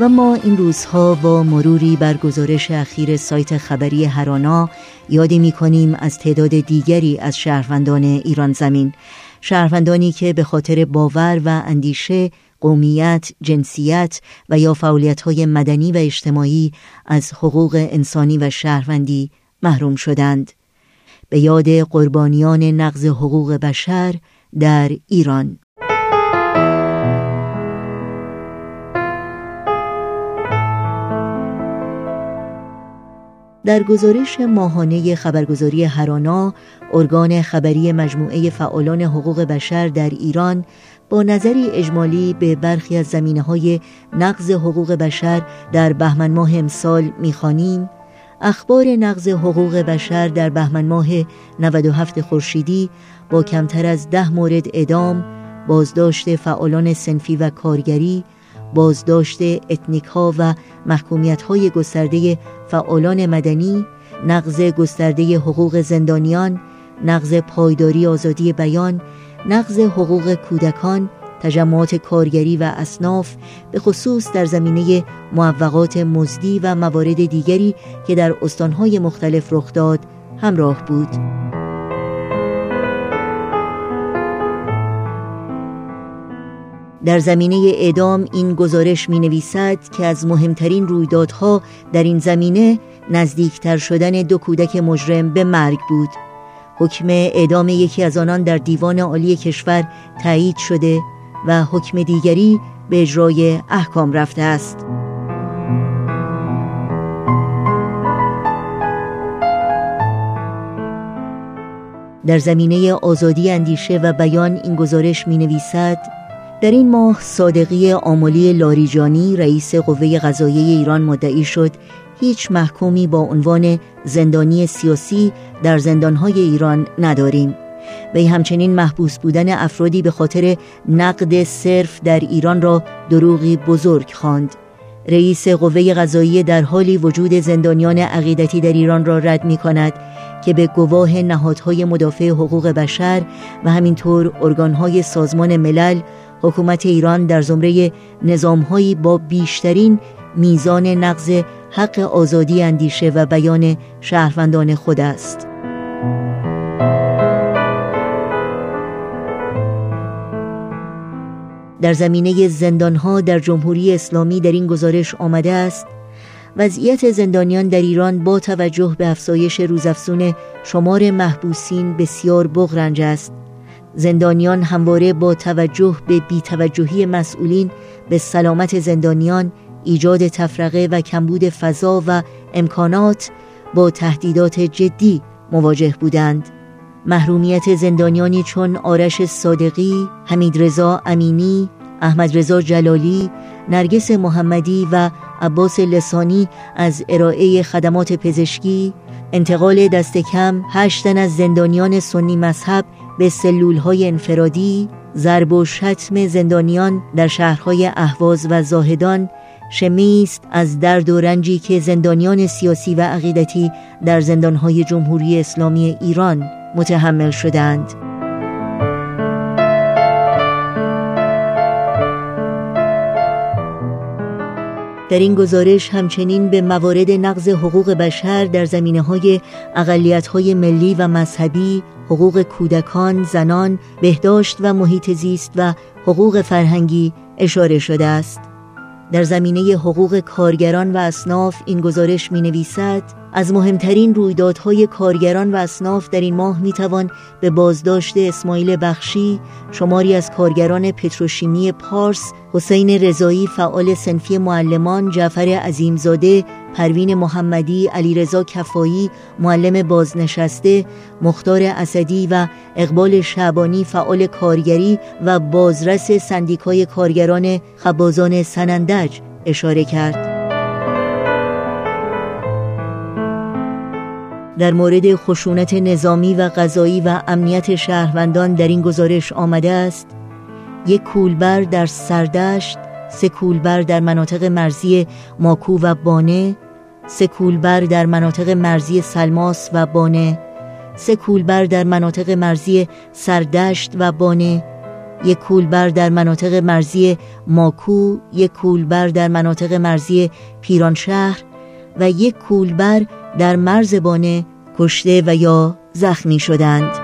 و ما این روزها با مروری بر گزارش اخیر سایت خبری هرانا یادی می کنیم از تعداد دیگری از شهروندان ایران زمین. شهروندانی که به خاطر باور و اندیشه قومیت، جنسیت و یا های مدنی و اجتماعی از حقوق انسانی و شهروندی محروم شدند. به یاد قربانیان نقض حقوق بشر در ایران. در گزارش ماهانه خبرگزاری هرانا ارگان خبری مجموعه فعالان حقوق بشر در ایران با نظری اجمالی به برخی از زمینه های نقض حقوق بشر در بهمن ماه امسال می‌خوانیم. اخبار نقض حقوق بشر در بهمن ماه 97 خورشیدی با کمتر از ده مورد ادام بازداشت فعالان سنفی و کارگری بازداشت اتنیک ها و محکومیت های گسترده فعالان مدنی نقض گسترده حقوق زندانیان نقض پایداری آزادی بیان نقض حقوق کودکان تجمعات کارگری و اصناف به خصوص در زمینه معوقات مزدی و موارد دیگری که در استانهای مختلف رخ داد همراه بود. در زمینه اعدام این گزارش می نویسد که از مهمترین رویدادها در این زمینه نزدیکتر شدن دو کودک مجرم به مرگ بود. حکم اعدام یکی از آنان در دیوان عالی کشور تایید شده و حکم دیگری به اجرای احکام رفته است. در زمینه آزادی اندیشه و بیان این گزارش می نویسد در این ماه صادقی آمولی لاریجانی رئیس قوه قضاییه ایران مدعی شد هیچ محکومی با عنوان زندانی سیاسی در زندانهای ایران نداریم و همچنین محبوس بودن افرادی به خاطر نقد صرف در ایران را دروغی بزرگ خواند. رئیس قوه قضایی در حالی وجود زندانیان عقیدتی در ایران را رد می کند که به گواه نهادهای مدافع حقوق بشر و همینطور ارگانهای سازمان ملل حکومت ایران در زمره نظامهایی با بیشترین میزان نقض حق آزادی اندیشه و بیان شهروندان خود است. در زمینه زندانها در جمهوری اسلامی در این گزارش آمده است وضعیت زندانیان در ایران با توجه به افزایش روزافزون شمار محبوسین بسیار بغرنج است. زندانیان همواره با توجه به بیتوجهی مسئولین به سلامت زندانیان ایجاد تفرقه و کمبود فضا و امکانات با تهدیدات جدی مواجه بودند. محرومیت زندانیانی چون آرش صادقی، حمید رضا امینی، احمد رضا جلالی، نرگس محمدی و عباس لسانی از ارائه خدمات پزشکی، انتقال دست کم هشتن از زندانیان سنی مذهب به سلول های انفرادی، ضرب و شتم زندانیان در شهرهای اهواز و زاهدان شمیست از درد و رنجی که زندانیان سیاسی و عقیدتی در زندانهای جمهوری اسلامی ایران متحمل شدند. در این گزارش همچنین به موارد نقض حقوق بشر در زمینه های اقلیت های ملی و مذهبی، حقوق کودکان، زنان، بهداشت و محیط زیست و حقوق فرهنگی اشاره شده است. در زمینه حقوق کارگران و اصناف این گزارش می نویسد از مهمترین رویدادهای کارگران و اصناف در این ماه می توان به بازداشت اسماعیل بخشی شماری از کارگران پتروشیمی پارس حسین رضایی فعال سنفی معلمان جعفر عظیمزاده پروین محمدی علیرضا کفایی معلم بازنشسته مختار اسدی و اقبال شعبانی فعال کارگری و بازرس سندیکای کارگران خبازان سنندج اشاره کرد. در مورد خشونت نظامی و قضایی و امنیت شهروندان در این گزارش آمده است یک کولبر در سردشت سه کولبر در مناطق مرزی ماکو و بانه سه کولبر در مناطق مرزی سلماس و بانه. سه کولبر در مناطق مرزی سردشت و بانه یک کولبر در مناطق مرزی ماکو یک کولبر در مناطق مرزی پیرانشهر و یک کولبر در مرز بانه کشته و یا زخمی شدند.